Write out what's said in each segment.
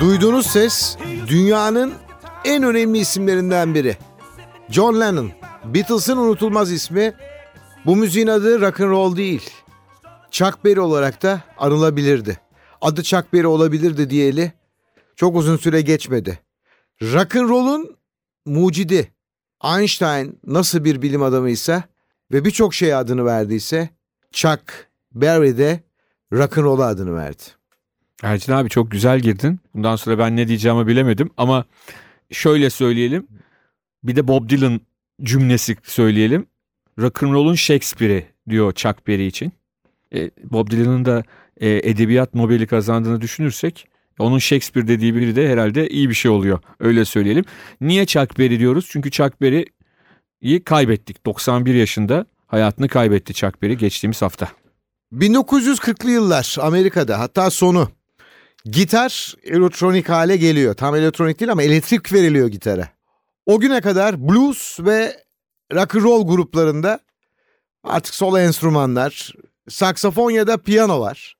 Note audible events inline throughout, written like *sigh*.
Duyduğunuz ses dünyanın en önemli isimlerinden biri. John Lennon. Beatles'ın unutulmaz ismi. Bu müziğin adı rock and roll değil. Chuck Berry olarak da anılabilirdi. Adı Chuck Berry olabilirdi diyeli çok uzun süre geçmedi. Rock and roll'un mucidi Einstein nasıl bir bilim adamıysa ve birçok şeye adını verdiyse Chuck Berry de rock and roll'a adını verdi. Ercin abi çok güzel girdin. Bundan sonra ben ne diyeceğimi bilemedim ama şöyle söyleyelim. Bir de Bob Dylan cümlesi söyleyelim. Rock'n'roll'un Shakespeare'i diyor Chuck Berry için. E, Bob Dylan'ın da e, edebiyat Nobel'i kazandığını düşünürsek onun Shakespeare dediği biri de herhalde iyi bir şey oluyor. Öyle söyleyelim. Niye Chuck Berry diyoruz? Çünkü Chuck Berry'i kaybettik. 91 yaşında hayatını kaybetti Chuck Berry geçtiğimiz hafta. 1940'lı yıllar Amerika'da hatta sonu. Gitar elektronik hale geliyor. Tam elektronik değil ama elektrik veriliyor gitara. O güne kadar blues ve rock and roll gruplarında artık solo enstrümanlar, saksafon ya da piyano var.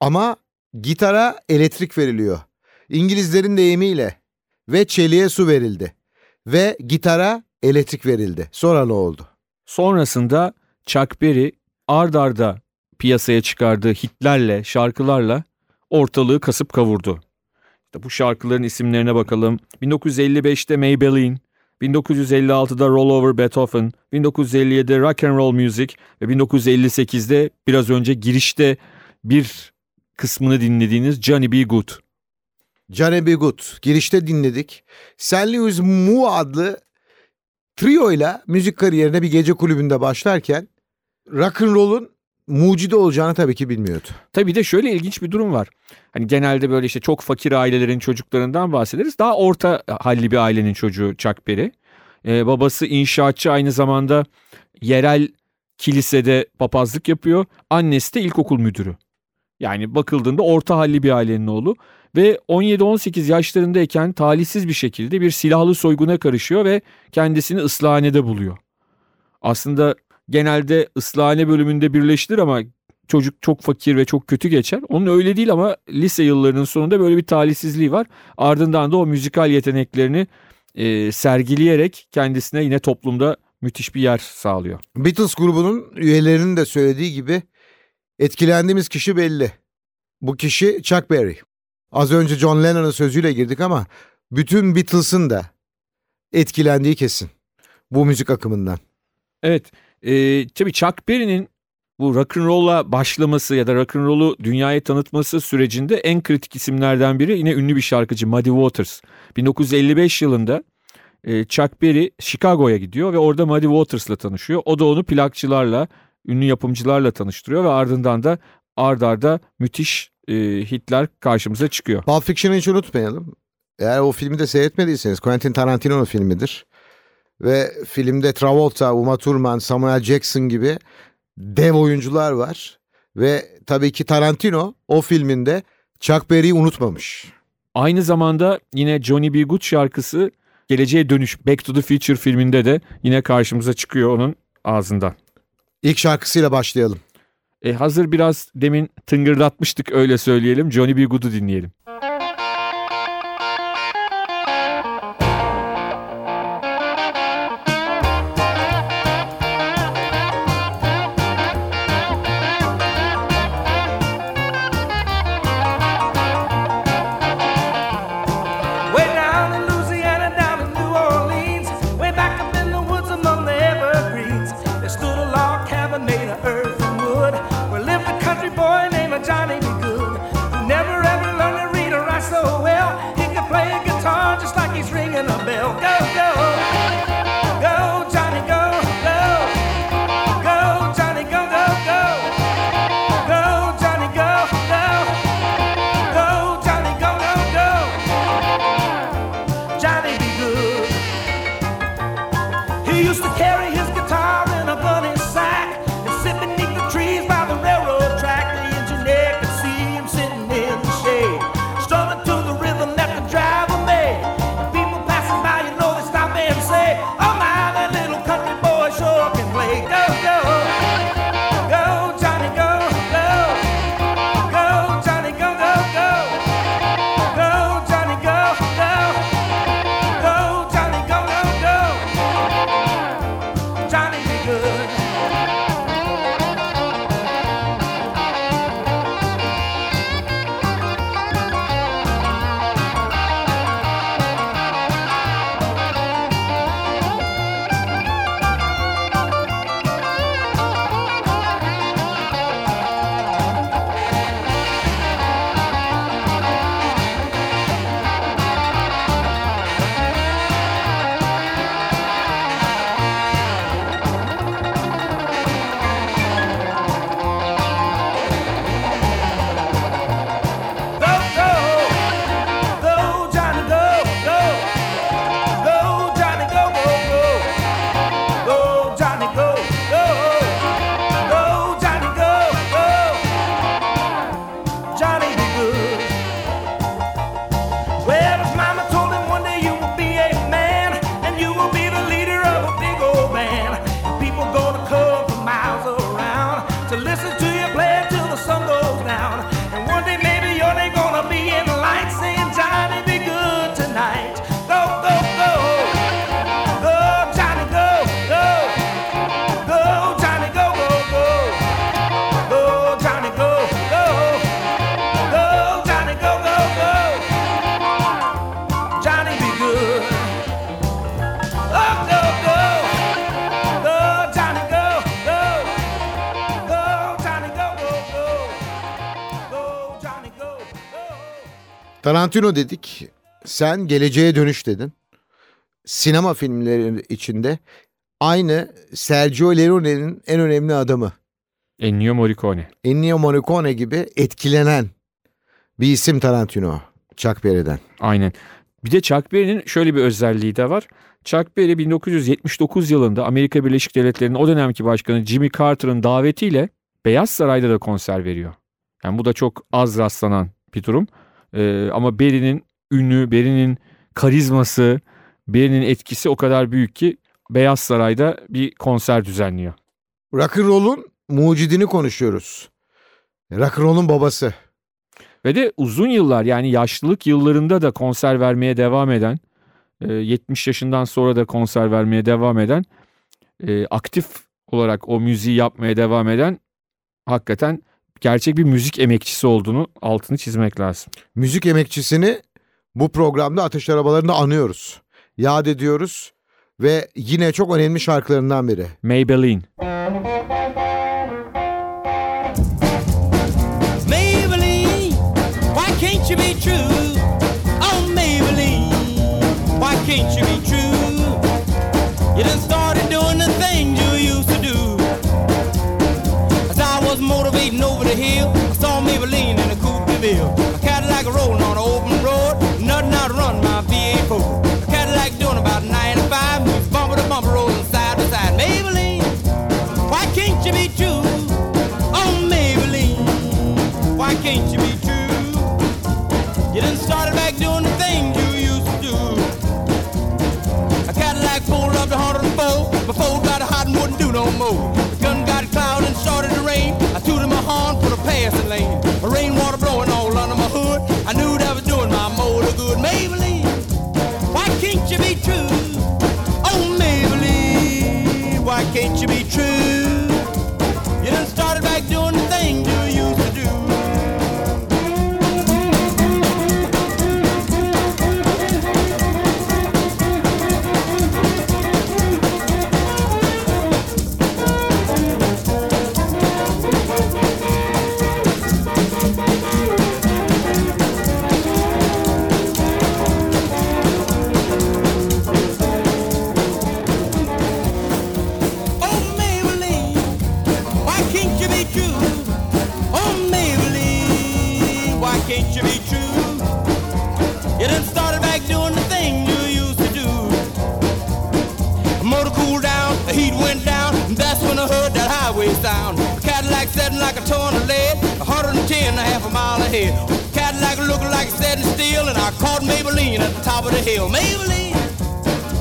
Ama gitara elektrik veriliyor. İngilizlerin deyimiyle ve çeliğe su verildi. Ve gitara elektrik verildi. Sonra ne oldu? Sonrasında Chuck Berry ard arda piyasaya çıkardığı hitlerle, şarkılarla ortalığı kasıp kavurdu. İşte bu şarkıların isimlerine bakalım. 1955'te Maybelline, 1956'da Roll Over Beethoven, 1957'de Rock and Roll Music ve 1958'de biraz önce girişte bir kısmını dinlediğiniz Johnny B. Good. Johnny B. Good. Girişte dinledik. St. Louis Moo adlı trio ile müzik kariyerine bir gece kulübünde başlarken rock and roll'un mucidi olacağını tabii ki bilmiyordu. Tabii de şöyle ilginç bir durum var. Hani genelde böyle işte çok fakir ailelerin çocuklarından bahsederiz. Daha orta halli bir ailenin çocuğu Chuck Berry. Ee, babası inşaatçı aynı zamanda yerel kilisede papazlık yapıyor. Annesi de ilkokul müdürü. Yani bakıldığında orta halli bir ailenin oğlu. Ve 17-18 yaşlarındayken talihsiz bir şekilde bir silahlı soyguna karışıyor ve kendisini ıslahanede buluyor. Aslında genelde ıslahane bölümünde birleştirir ama çocuk çok fakir ve çok kötü geçer. Onun öyle değil ama lise yıllarının sonunda böyle bir talihsizliği var. Ardından da o müzikal yeteneklerini e, sergileyerek kendisine yine toplumda müthiş bir yer sağlıyor. Beatles grubunun üyelerinin de söylediği gibi etkilendiğimiz kişi belli. Bu kişi Chuck Berry. Az önce John Lennon'ın sözüyle girdik ama bütün Beatles'ın da etkilendiği kesin bu müzik akımından. Evet e, tabii Chuck Berry'nin bu rock'n'roll'a başlaması ya da rock'n'roll'u dünyaya tanıtması sürecinde en kritik isimlerden biri yine ünlü bir şarkıcı Muddy Waters. 1955 yılında e, Chuck Berry Chicago'ya gidiyor ve orada Muddy Waters'la tanışıyor. O da onu plakçılarla, ünlü yapımcılarla tanıştırıyor ve ardından da ard arda müthiş e, hitler karşımıza çıkıyor. Pulp Fiction'ı hiç unutmayalım. Eğer o filmi de seyretmediyseniz Quentin Tarantino'nun filmidir. Ve filmde Travolta, Uma Thurman, Samuel Jackson gibi dev oyuncular var. Ve tabii ki Tarantino o filminde Chuck Berry'i unutmamış. Aynı zamanda yine Johnny B. Good şarkısı Geleceğe Dönüş Back to the Future filminde de yine karşımıza çıkıyor onun ağzından. İlk şarkısıyla başlayalım. E, hazır biraz demin tıngırdatmıştık öyle söyleyelim. Johnny B. Good'u dinleyelim. Tarantino dedik. Sen geleceğe dönüş dedin. Sinema filmleri içinde aynı Sergio Leone'nin en önemli adamı. Ennio Morricone. Ennio Morricone gibi etkilenen bir isim Tarantino. Chuck Berry'den. Aynen. Bir de Chuck Berry'nin şöyle bir özelliği de var. Chuck Berry 1979 yılında Amerika Birleşik Devletleri'nin o dönemki başkanı Jimmy Carter'ın davetiyle Beyaz Saray'da da konser veriyor. Yani bu da çok az rastlanan bir durum. Ee, ama Berry'nin ünü, Berry'nin karizması, Berry'nin etkisi o kadar büyük ki Beyaz Saray'da bir konser düzenliyor. Rock'n'roll'un mucidini konuşuyoruz. Rock'n'roll'un babası. Ve de uzun yıllar yani yaşlılık yıllarında da konser vermeye devam eden, e, 70 yaşından sonra da konser vermeye devam eden, e, aktif olarak o müziği yapmaya devam eden hakikaten gerçek bir müzik emekçisi olduğunu altını çizmek lazım. Müzik emekçisini bu programda Ateş Arabalarında anıyoruz. Yad ediyoruz ve yine çok önemli şarkılarından biri. Maybelline. Maybelline, why can't you be true? Oh, Maybelline, why can't you be true? speeding over the hill. I saw Maybelline in a coupe de. A Cadillac rolling on an open road. Nothing out to run my V8 Ford. A Cadillac doing about 95. Moves bumper to bumper, rolling side to side. Maybelline, why can't you be true? Oh, Maybelline, why can't you be true? You done started back doing the things you used to do. A Cadillac pulled up to 104 before got hot and wouldn't do no more. Why can't you be true? Like a ton of lead, 110 and a half a mile ahead. Cadillac looking like it's setting steel, and I caught Maybelline at the top of the hill. Maybelline,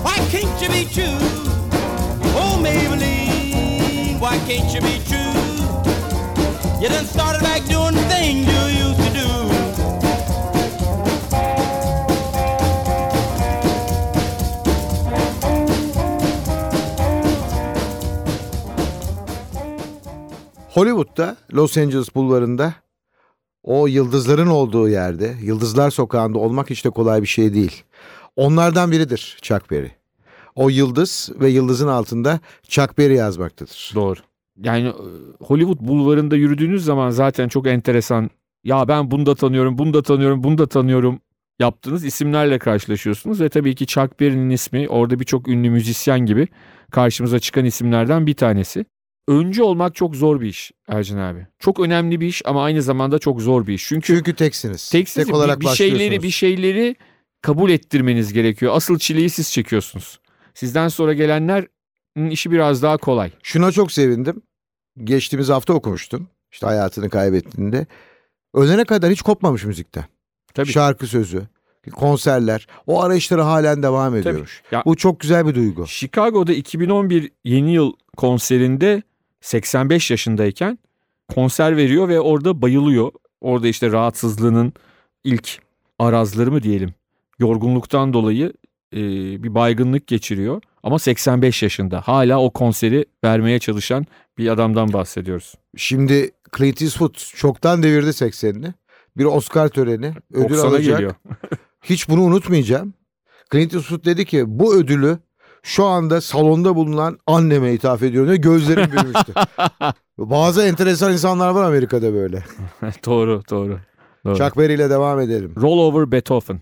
why can't you be true? Oh, Maybelline, why can't you be true? You done started back doing the thing you used to do. Hollywood'da Los Angeles bulvarında o yıldızların olduğu yerde, Yıldızlar Sokağı'nda olmak hiç de kolay bir şey değil. Onlardan biridir Chuck Berry. O yıldız ve yıldızın altında Chuck Berry yazmaktadır. Doğru. Yani e, Hollywood bulvarında yürüdüğünüz zaman zaten çok enteresan. Ya ben bunu da tanıyorum, bunu da tanıyorum, bunu da tanıyorum yaptığınız isimlerle karşılaşıyorsunuz. Ve tabii ki Chuck Berry'nin ismi orada birçok ünlü müzisyen gibi karşımıza çıkan isimlerden bir tanesi. Öncü olmak çok zor bir iş Ercan abi. Çok önemli bir iş ama aynı zamanda çok zor bir iş. Çünkü Çünkü teksiniz. teksiniz Tek olarak bir, bir şeyleri başlıyorsunuz. bir şeyleri kabul ettirmeniz gerekiyor. Asıl çileyi siz çekiyorsunuz. Sizden sonra gelenler işi biraz daha kolay. Şuna çok sevindim. Geçtiğimiz hafta okumuştum. İşte hayatını kaybettiğinde. Ölene kadar hiç kopmamış müzikten. Tabii. Şarkı sözü, konserler. O arayışları halen devam ediyor. Ya- Bu çok güzel bir duygu. Chicago'da 2011 yeni yıl konserinde 85 yaşındayken konser veriyor ve orada bayılıyor. Orada işte rahatsızlığının ilk arazları mı diyelim yorgunluktan dolayı e, bir baygınlık geçiriyor. Ama 85 yaşında hala o konseri vermeye çalışan bir adamdan bahsediyoruz. Şimdi Clint Eastwood çoktan devirdi 80'ini. Bir Oscar töreni, ödül 90'a alacak. geliyor. *laughs* Hiç bunu unutmayacağım. Clint Eastwood dedi ki bu ödülü şu anda salonda bulunan anneme ithaf ediyorum diye gözlerim büyümüştü. *laughs* Bazı enteresan insanlar var Amerika'da böyle. *laughs* doğru doğru. doğru. Chuck Berry ile devam edelim. Roll over Beethoven.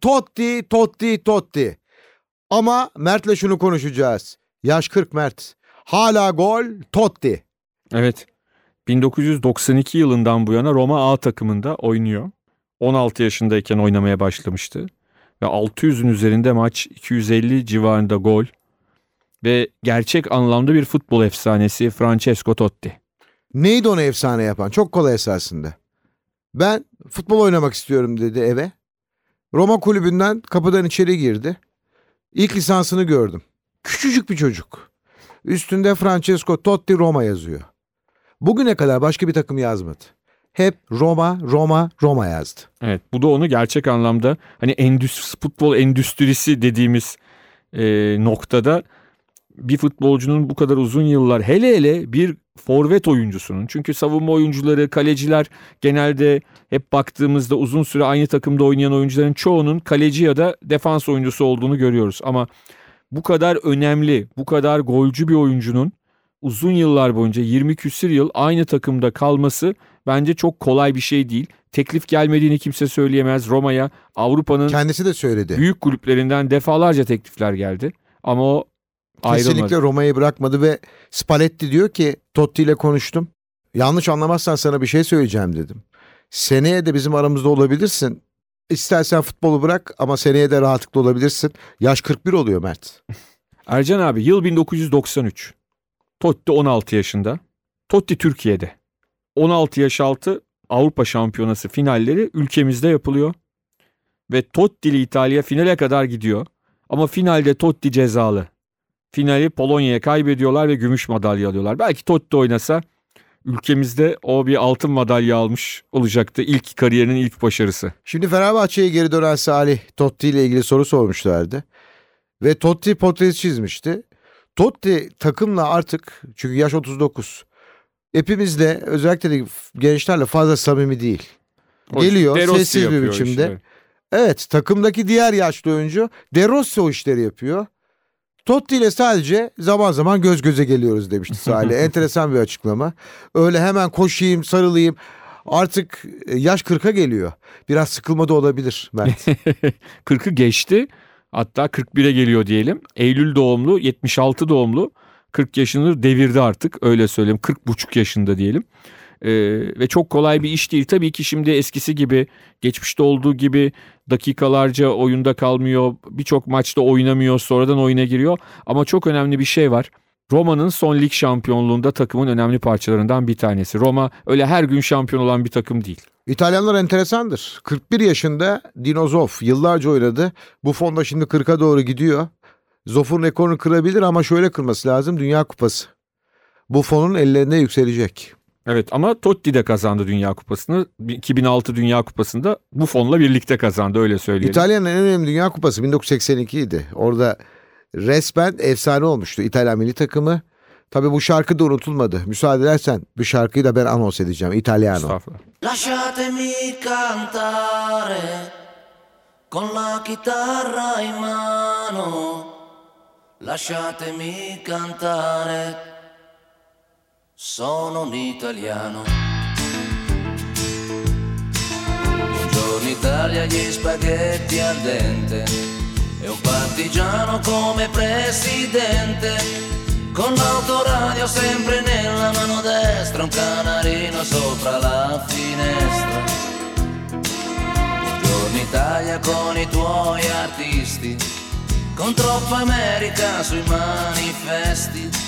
Totti, Totti, Totti. Ama Mert'le şunu konuşacağız. Yaş 40 Mert. Hala gol, Totti. Evet. 1992 yılından bu yana Roma A takımında oynuyor. 16 yaşındayken oynamaya başlamıştı. Ve 600'ün üzerinde maç, 250 civarında gol. Ve gerçek anlamda bir futbol efsanesi Francesco Totti. Neydi onu efsane yapan? Çok kolay esasında. Ben futbol oynamak istiyorum dedi eve. Roma kulübünden kapıdan içeri girdi. İlk lisansını gördüm. Küçücük bir çocuk. Üstünde Francesco Totti Roma yazıyor. Bugüne kadar başka bir takım yazmadı. Hep Roma, Roma, Roma yazdı. Evet bu da onu gerçek anlamda hani endüstri, futbol endüstrisi dediğimiz e, noktada bir futbolcunun bu kadar uzun yıllar hele hele bir forvet oyuncusunun çünkü savunma oyuncuları kaleciler genelde hep baktığımızda uzun süre aynı takımda oynayan oyuncuların çoğunun kaleci ya da defans oyuncusu olduğunu görüyoruz ama bu kadar önemli bu kadar golcü bir oyuncunun uzun yıllar boyunca 20 küsür yıl aynı takımda kalması bence çok kolay bir şey değil. Teklif gelmediğini kimse söyleyemez. Roma'ya Avrupa'nın Kendisi de söyledi. büyük kulüplerinden defalarca teklifler geldi. Ama o ayrılmadı. Kesinlikle Roma'yı bırakmadı ve Spalletti diyor ki Totti ile konuştum. Yanlış anlamazsan sana bir şey söyleyeceğim dedim. Seneye de bizim aramızda olabilirsin. İstersen futbolu bırak ama seneye de rahatlıkla olabilirsin. Yaş 41 oluyor Mert. *laughs* Ercan abi yıl 1993. Totti 16 yaşında. Totti Türkiye'de. 16 yaş altı Avrupa Şampiyonası finalleri ülkemizde yapılıyor. Ve Totti'li İtalya finale kadar gidiyor. Ama finalde Totti cezalı. Finali Polonya'ya kaybediyorlar ve gümüş madalya alıyorlar. Belki Totti oynasa ülkemizde o bir altın madalya almış olacaktı. İlk kariyerinin ilk başarısı. Şimdi Fenerbahçe'ye geri dönen Salih Totti ile ilgili soru sormuşlardı. Ve Totti portresi çizmişti. Totti takımla artık çünkü yaş 39. Hepimizle özellikle de gençlerle fazla samimi değil. O Geliyor De sessiz bir biçimde. Evet takımdaki diğer yaşlı oyuncu De Rossi o işleri yapıyor. Totti ile sadece zaman zaman göz göze geliyoruz demişti Salih. *laughs* Enteresan bir açıklama. Öyle hemen koşayım sarılayım. Artık e, yaş 40'a geliyor. Biraz sıkılma da olabilir Mert. *laughs* 40'ı geçti. Hatta 41'e geliyor diyelim. Eylül doğumlu, 76 doğumlu. 40 yaşını devirdi artık öyle söyleyeyim. 40 buçuk yaşında diyelim. Ee, ve çok kolay bir iş değil. Tabii ki şimdi eskisi gibi geçmişte olduğu gibi dakikalarca oyunda kalmıyor. Birçok maçta oynamıyor sonradan oyuna giriyor. Ama çok önemli bir şey var. Roma'nın son lig şampiyonluğunda takımın önemli parçalarından bir tanesi. Roma öyle her gün şampiyon olan bir takım değil. İtalyanlar enteresandır. 41 yaşında Dino Zoff yıllarca oynadı. Bu fonda şimdi 40'a doğru gidiyor. Zoff'un rekorunu kırabilir ama şöyle kırması lazım. Dünya Kupası. Bu fonun ellerine yükselecek. Evet ama Totti de kazandı Dünya Kupası'nı. 2006 Dünya Kupası'nda bu fonla birlikte kazandı öyle söyleyelim. İtalya'nın en önemli Dünya Kupası 1982 idi. Orada resmen efsane olmuştu İtalyan milli takımı. Tabii bu şarkı da unutulmadı. Müsaade edersen bu şarkıyı da ben anons edeceğim. İtalyano. Estağfurullah. Lasciatemi cantare con la chitarra in mano. Lasciatemi cantare. Sono un italiano. Buongiorno Italia, gli spaghetti al dente. E un partigiano come presidente. Con l'autoradio sempre nella mano destra, un canarino sopra la finestra. Buongiorno Italia con i tuoi artisti, con troppa America sui manifesti.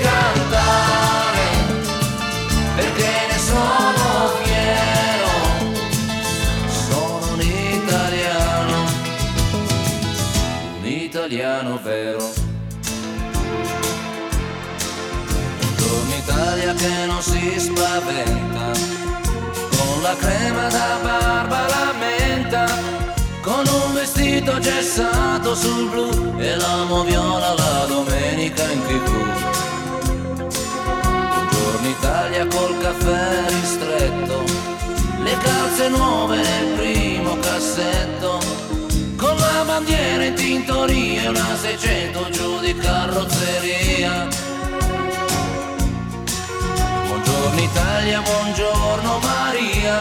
cantare perché ne sono fiero, sono un italiano, un italiano vero. Buongiorno Italia che non si spaventa, con la crema da barba la con un vestito gessato sul blu e l'amo viola la domenica in tv. Italia col caffè ristretto, le calze nuove nel primo cassetto, con la bandiera in tintoria e una 600 giù di carrozzeria. Buongiorno Italia, buongiorno Maria,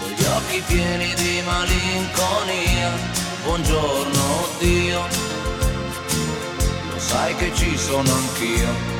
con gli occhi pieni di malinconia. Buongiorno Dio, lo sai che ci sono anch'io.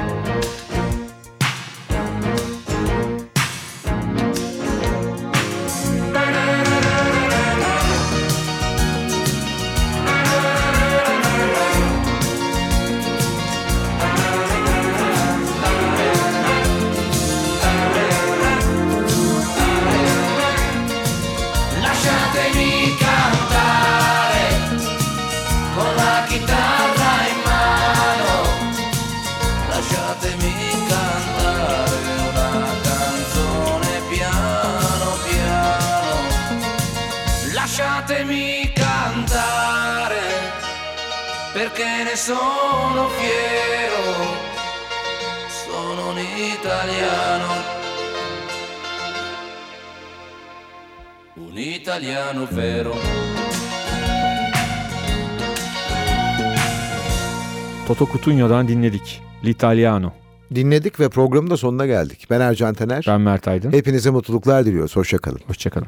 Lasciatemi cantare perché ne sono fiero. Sono un italiano. Un italiano vero. Toto Cutugno'dan dinledik. L'Italiano. Dinledik ve programın da sonuna geldik. Ben Ercan Taner. Ben Mert Aydın. Hepinize mutluluklar diliyoruz. Hoşçakalın. Hoşçakalın.